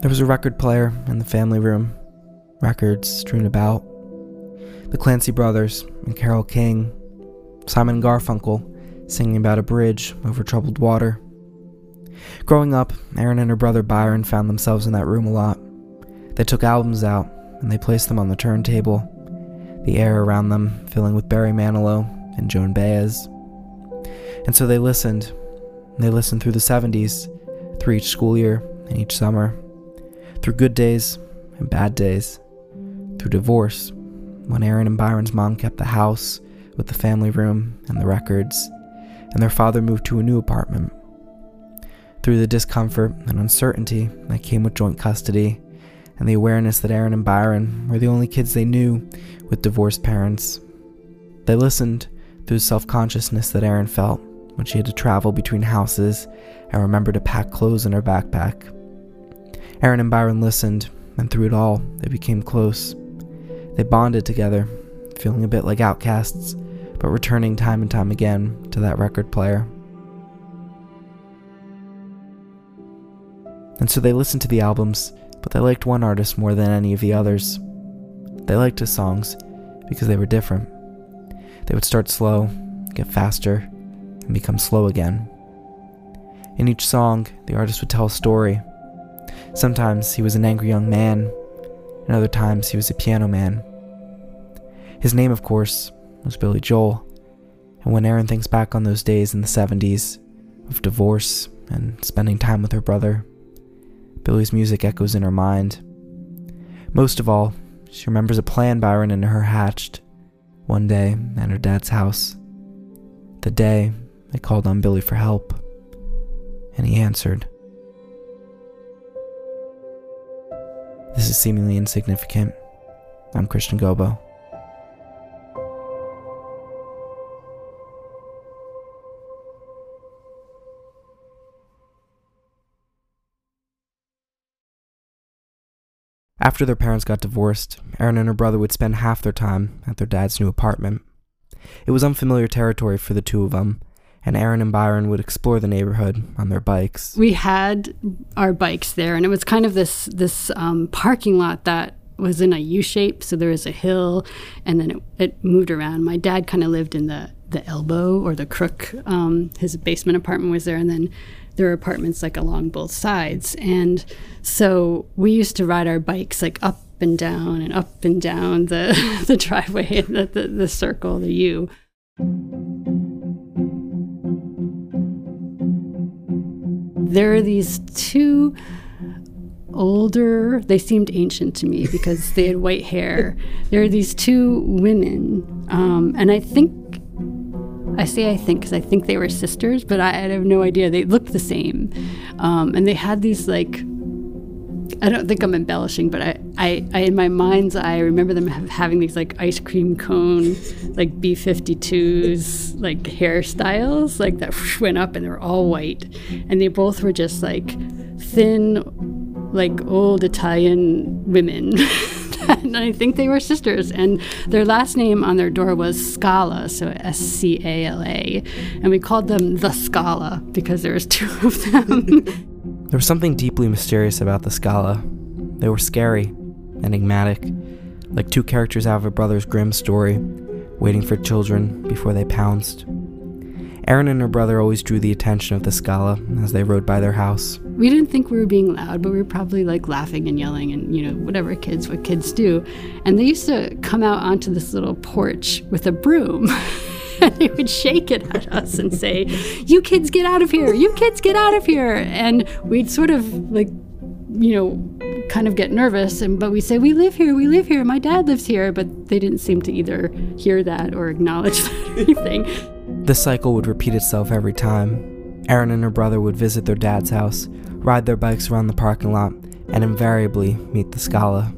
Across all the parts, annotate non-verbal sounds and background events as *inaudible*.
There was a record player in the family room, records strewn about. The Clancy brothers and Carole King, Simon Garfunkel singing about a bridge over troubled water. Growing up, Erin and her brother Byron found themselves in that room a lot. They took albums out and they placed them on the turntable, the air around them filling with Barry Manilow and Joan Baez. And so they listened. They listened through the 70s, through each school year and each summer, through good days and bad days, through divorce, when Erin and Byron's mom kept the house with the family room and the records, and their father moved to a new apartment. Through the discomfort and uncertainty that came with joint custody, and the awareness that Erin and Byron were the only kids they knew with divorced parents. They listened through the self consciousness that Erin felt when she had to travel between houses and remember to pack clothes in her backpack. Erin and Byron listened, and through it all, they became close. They bonded together, feeling a bit like outcasts, but returning time and time again to that record player. And so they listened to the albums but they liked one artist more than any of the others. They liked his songs because they were different. They would start slow, get faster, and become slow again. In each song, the artist would tell a story. Sometimes he was an angry young man, and other times he was a piano man. His name, of course, was Billy Joel, and when Erin thinks back on those days in the 70s of divorce and spending time with her brother, Billy's music echoes in her mind. Most of all, she remembers a plan Byron and her hatched one day at her dad's house. The day they called on Billy for help, and he answered. This is seemingly insignificant. I'm Christian Gobo. After their parents got divorced, Erin and her brother would spend half their time at their dad's new apartment. It was unfamiliar territory for the two of them, and Erin and Byron would explore the neighborhood on their bikes. We had our bikes there, and it was kind of this this um, parking lot that was in a U shape. So there was a hill, and then it, it moved around. My dad kind of lived in the the elbow or the crook. Um, his basement apartment was there, and then there were apartments like along both sides. And so we used to ride our bikes like up and down and up and down the, *laughs* the driveway, *laughs* the, the, the circle, the U. There are these two older, they seemed ancient to me because they had white hair. There are these two women, um, and I think I say I think because I think they were sisters, but I, I, have no idea. They looked the same. Um, and they had these like, I don't think I'm embellishing, but I, I, I in my mind's eye, I remember them having these like ice cream cone, like B 52s, like hairstyles, like that *laughs* went up and they were all white. And they both were just like thin, like old Italian women. *laughs* and I think they were sisters. And their last name on their door was Scala, so S C A L A. And we called them the Scala because there was two of them. *laughs* there was something deeply mysterious about the Scala. They were scary, enigmatic, like two characters out of a Brothers Grimm story, waiting for children before they pounced. Erin and her brother always drew the attention of the Scala as they rode by their house. We didn't think we were being loud, but we were probably like laughing and yelling and, you know, whatever kids, what kids do. And they used to come out onto this little porch with a broom. *laughs* *laughs* they would shake it at us and say, You kids get out of here! You kids get out of here! And we'd sort of like, you know, kind of get nervous and but we say we live here we live here my dad lives here but they didn't seem to either hear that or acknowledge *laughs* that or anything The cycle would repeat itself every time. Erin and her brother would visit their dad's house, ride their bikes around the parking lot, and invariably meet the Scala.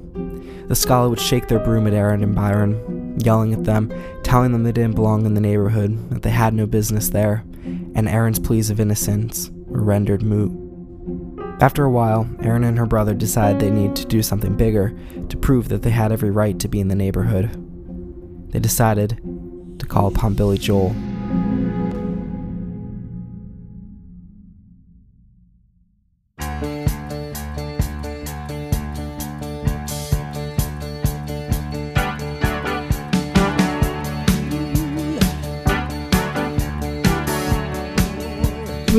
The Scala would shake their broom at Erin and Byron, yelling at them, telling them they didn't belong in the neighborhood, that they had no business there, and Erin's pleas of innocence were rendered moot. After a while, Erin and her brother decided they needed to do something bigger to prove that they had every right to be in the neighborhood. They decided to call upon Billy Joel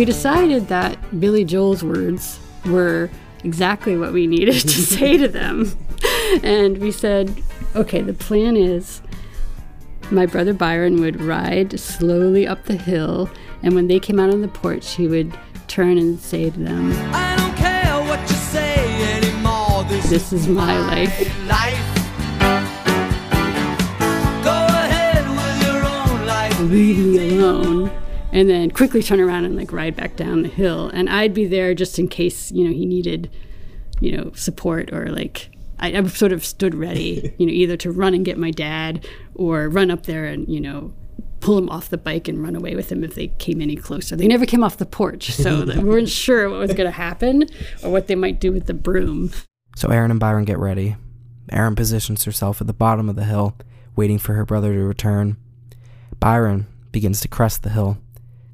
we decided that Billy Joel's words were exactly what we needed to *laughs* say to them. And we said, okay, the plan is my brother Byron would ride slowly up the hill, and when they came out on the porch, he would turn and say to them, I don't care what you say anymore. This, This is my life. life. Go ahead with your own life. leave me alone and then quickly turn around and like ride back down the hill and i'd be there just in case you know he needed you know support or like I, I sort of stood ready *laughs* you know either to run and get my dad or run up there and you know pull him off the bike and run away with him if they came any closer they never came off the porch so *laughs* we weren't sure what was going to happen or what they might do with the broom So Erin and Byron get ready. Erin positions herself at the bottom of the hill, waiting for her brother to return. Byron begins to crest the hill,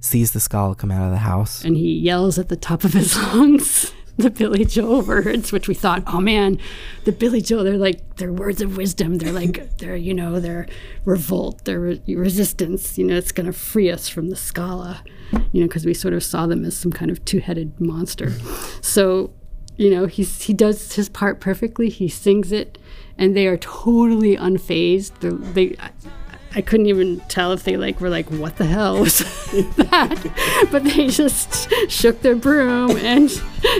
sees the Scala come out of the house. and he yells at the top of his *laughs* lungs the Billy Joel words, which we thought, oh man, the Billy Joel, they're like, they're words of wisdom. They're like, *laughs* they're, you know, they're revolt, they're re- resistance. You know, it's going to free us from the Scala, you know, because we sort of saw them as some kind of two headed monster. *laughs* So, you know, he's, he does his part perfectly. He sings it, and they are totally unfazed. They're, they, I, couldn't even tell if they like were like, what the hell was *laughs* that? But they just shook their broom, and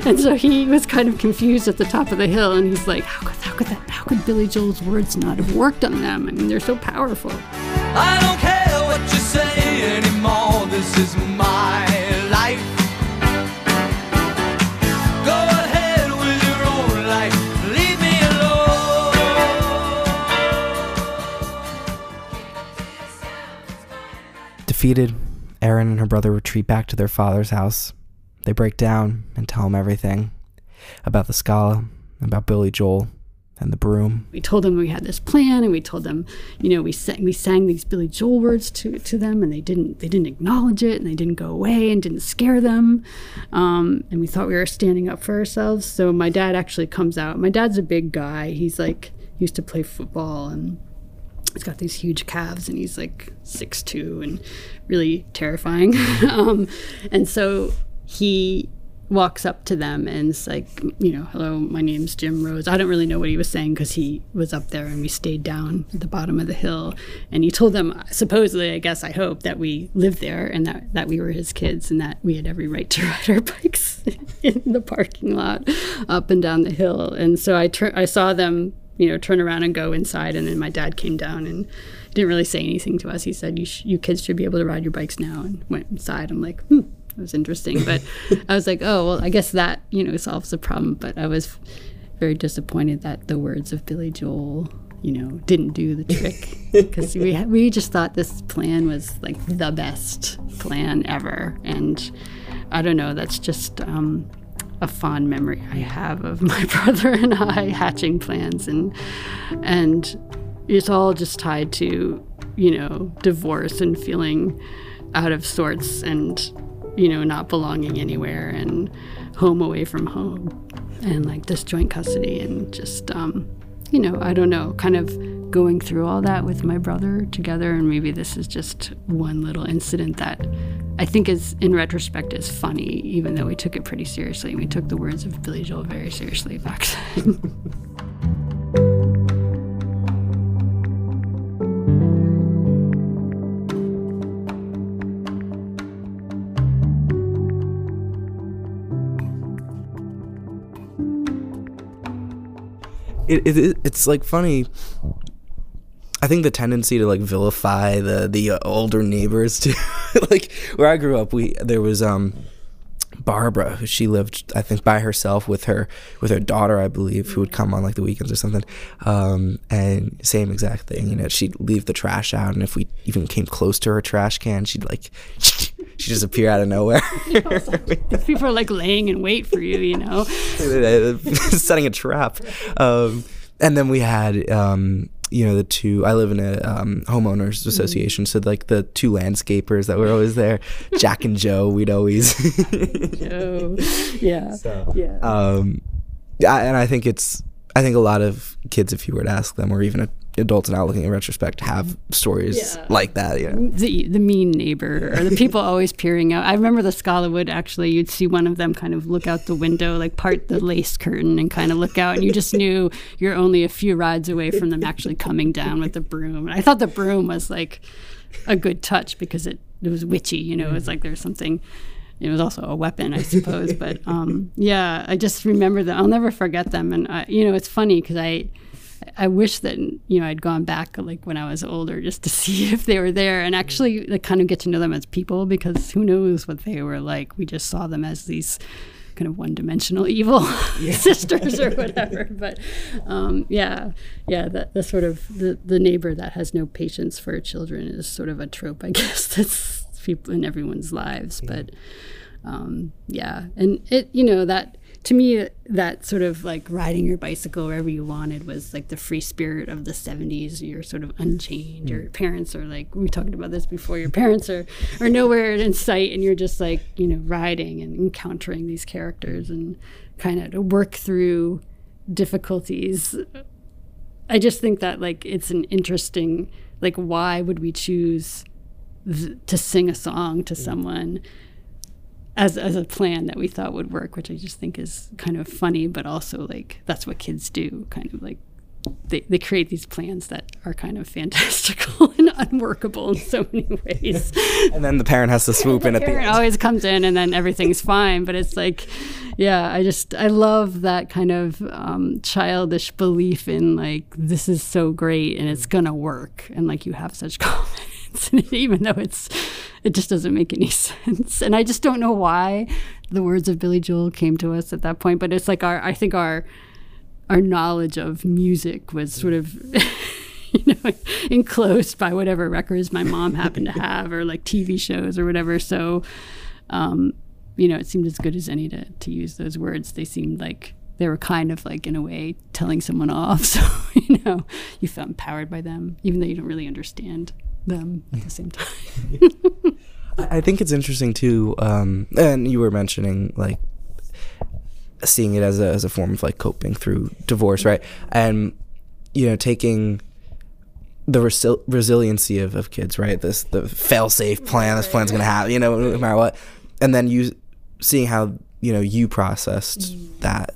and so he was kind of confused at the top of the hill, and he's like, how could how could that how could Billy Joel's words not have worked on them? I mean, they're so powerful. I don't care what you say anymore. This is my Defeated, Erin and her brother retreat back to their father's house. They break down and tell him everything about the Scala, about Billy Joel, and the broom. we told them we had this plan and we told them you know we sang we sang these billy joel words to, to them and they didn't they didn't acknowledge it and they didn't go away and didn't scare them um, and we thought we were standing up for ourselves so my dad actually comes out my dad's a big guy he's like used to play football and he's got these huge calves and he's like six two and really terrifying. *laughs* Um, and so he walks up to them and is like you know hello my name's jim rose. I don't really know what he was saying because he was up there and we stayed down at the bottom of the hill. And he told them supposedly i guess i hope that we lived there and that, that we were his kids and that we had every right to *laughs* ride our bikes *laughs* in the parking lot up and down the hill. And so i tur- i saw them you know, turn around and go inside. And then my dad came down and didn't really say anything to us. He said, "You, sh- you kids should be able to ride your bikes now." And went inside. I'm like, hmm, that was interesting. But *laughs* I was like, oh well, I guess that you know solves the problem. But I was very disappointed that the words of Billy Joel, you know, didn't do the trick *laughs* because we ha- we just thought this plan was like the best plan ever, and I don't know. That's just. Um, a fond memory I have of my *laughs* brother and I hatching plans and and it's all just tied to you know divorce and feeling out of sorts and you know not belonging anywhere and home away from home and like disjoint custody and just um you know I don't know kind of going through all that with my brother together and maybe this is just one little incident that I think is in retrospect is funny, even though we took it pretty seriously. We took the words of Billy Joel very seriously back then. It, it, it it's like funny. I think the tendency to like vilify the the uh, older neighbors too. *laughs* like where I grew up, we there was um Barbara, who she lived, I think, by herself with her with her daughter, I believe, who would come on like the weekends or something. Um, and same exact thing, you know, she'd leave the trash out, and if we even came close to her trash can, she'd like *laughs* she'd just appear out of nowhere, *laughs* These people are like laying in wait for you, you know. setting a trap. Um, and then we had um, you know the two i live in a um, homeowners association so like the two landscapers that were always there *laughs* jack and joe we'd always *laughs* Oh, yeah, so, yeah. um, I, and i think it's I think a lot of kids, if you were to ask them, or even adults now looking in retrospect, have stories Yeah. like that. You know? the the mean neighbor or the people *laughs* always peering out. I remember the Scala would actually. You'd see one of them kind of look out the window, like part the lace curtain, and kind of look out, and you just knew you're only a few rides away from them actually coming down with the broom. And I thought the broom was like a good touch because it it was witchy. You know, it was like there's something. It was also a weapon, I suppose. but um, yeah, I just remember them. I'll never forget them. And I, you know, it's funny because I. I wish that you know I'd gone back like when I was older just to *laughs* see if they were there and actually like kind of get to know them as people because who knows what they were like. We just saw them as these kind of one-dimensional *laughs* evil *laughs* sisters or whatever. But um, yeah, yeah, that the sort of the the neighbor that has no patience for children is sort of a trope, I guess. That's people in everyone's lives, but um, yeah, and it you know that to me that sort of like riding your bicycle wherever you wanted was like the free spirit of the 70s you're sort of unchained. Your mm. parents are like we talked about this before. Your parents are are nowhere in sight and you're just like you know riding and encountering these characters and kind of to work through difficulties. I just think that like it's an interesting like why would we choose th- to sing a song to mm. someone as as a plan that we thought would work, which I just think is kind of funny, but also like that's what kids do, kind of like they, they create these plans that are kind of fantastical *laughs* and unworkable in so many ways. *laughs* And then the parent has to swoop in at the Parent end. always comes in and then everything's fine, but it's like, yeah, I just I love that kind of um, childish belief in like this is so great and it's gonna work, and like you have such *laughs* confidence in it, *laughs* even though it's it just doesn't make any *laughs* sense. And I just don't know why the words of Billy Joel came to us at that point, but it's like our I think our our knowledge of music was sort of *laughs* you know enclosed by whatever records my mom happened to have or like TV shows or whatever. So um, you know it seemed as good as any to, to use those words. They seemed like they were kind of like in a way telling someone off. So you know you felt empowered by them even though you don't really understand them at the same time *laughs* I think it's interesting too, um, and you were mentioning like seeing it as a as a form of like coping through divorce, right? And you know, taking the resil- resiliency of, of kids, right? This the fail safe plan. This plan's gonna happen, you know, no matter what. And then you seeing how you know you processed that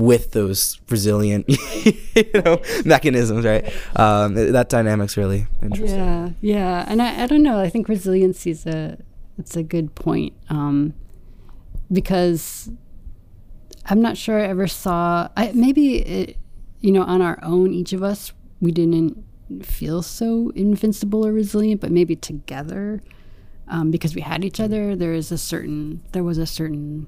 with those resilient, *laughs* you know, mechanisms, right? Um, that dynamic's really interesting. Yeah, yeah, and I, I don't know. I think resiliency is a it's a good point um, because I'm not sure I ever saw. I, maybe it, you know, on our own, each of us, we didn't feel so invincible or resilient, but maybe together, um, because we had each other, there is a certain there was a certain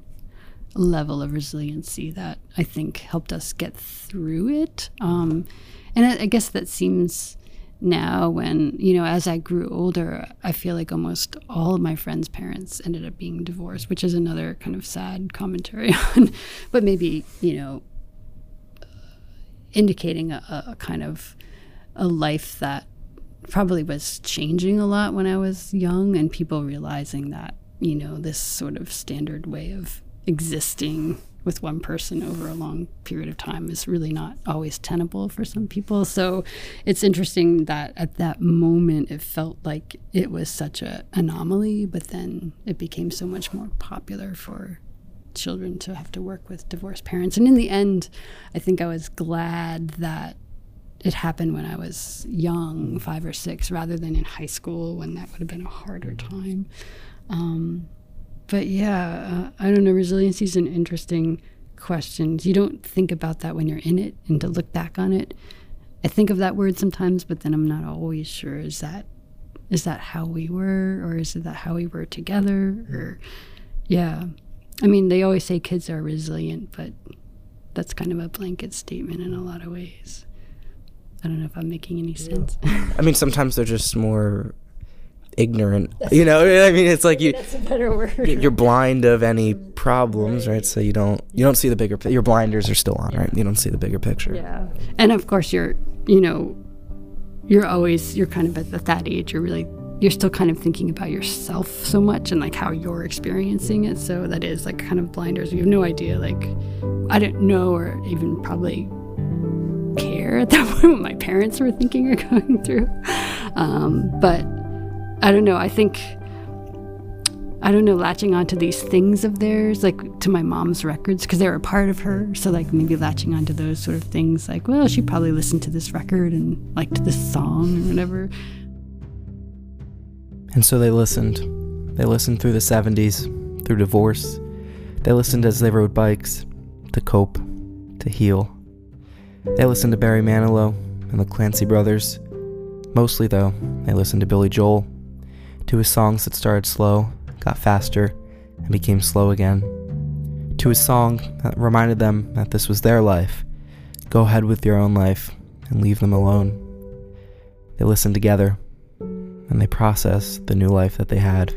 level of resiliency that I think helped us get through it. Um, and I, I guess that seems now when, you know, as I grew older, I feel like almost all of my friends' parents ended up being divorced, which is another kind of sad commentary *laughs* on, but maybe, you know, indicating a, a kind of a life that probably was changing a lot when I was young and people realizing that, you know, this sort of standard way of existing with one person over a long period of time is really not always tenable for some people. So it's interesting that at that moment it felt like it was such an anomaly, but then it became so much more popular for children to have to work with divorced parents. And in the end, I think I was glad that it happened when I was young, five or six, rather than in high school when that would have been a harder time. Um, but yeah, uh, I don't know. Resiliency is an interesting question. You don't think about that when you're in it, and to look back on it, I think of that word sometimes, but then I'm not always sure. Is that is that how we were, or is it that how we were together? Or yeah, I mean, they always say kids are resilient, but that's kind of a blanket statement in a lot of ways. I don't know if I'm making any sense. *laughs* I mean, sometimes they're just more ignorant. You know, *laughs* I mean, it's like you that's a better word. you're blind of any problems, right? So you don't you don't see the bigger. Your blinders are still on, right? You don't see the bigger picture. Yeah. And of course, you're, you know, you're always, you're kind of at, at that age, you're really, you're still kind of thinking about yourself so much and like how you're experiencing it. So that is like kind of blinders. You have no idea, like, I don't know, or even probably care at that *laughs* point what my parents were thinking or *laughs* going through. Um, but I don't know. I think I don't know, latching onto these things of theirs, like to my mom's records, because they were a part of her. So, like, maybe latching onto those sort of things, like, well, she probably listened to this record and liked this song or whatever. And so they listened. They listened through the 70s, through divorce. They listened as they rode bikes, to cope, to heal. They listened to Barry Manilow and the Clancy brothers. Mostly, though, they listened to Billy Joel, to his songs that started slow got faster, and became slow again. To his song that reminded them that this was their life. Go ahead with your own life and leave them alone. They listened together and they processed the new life that they had.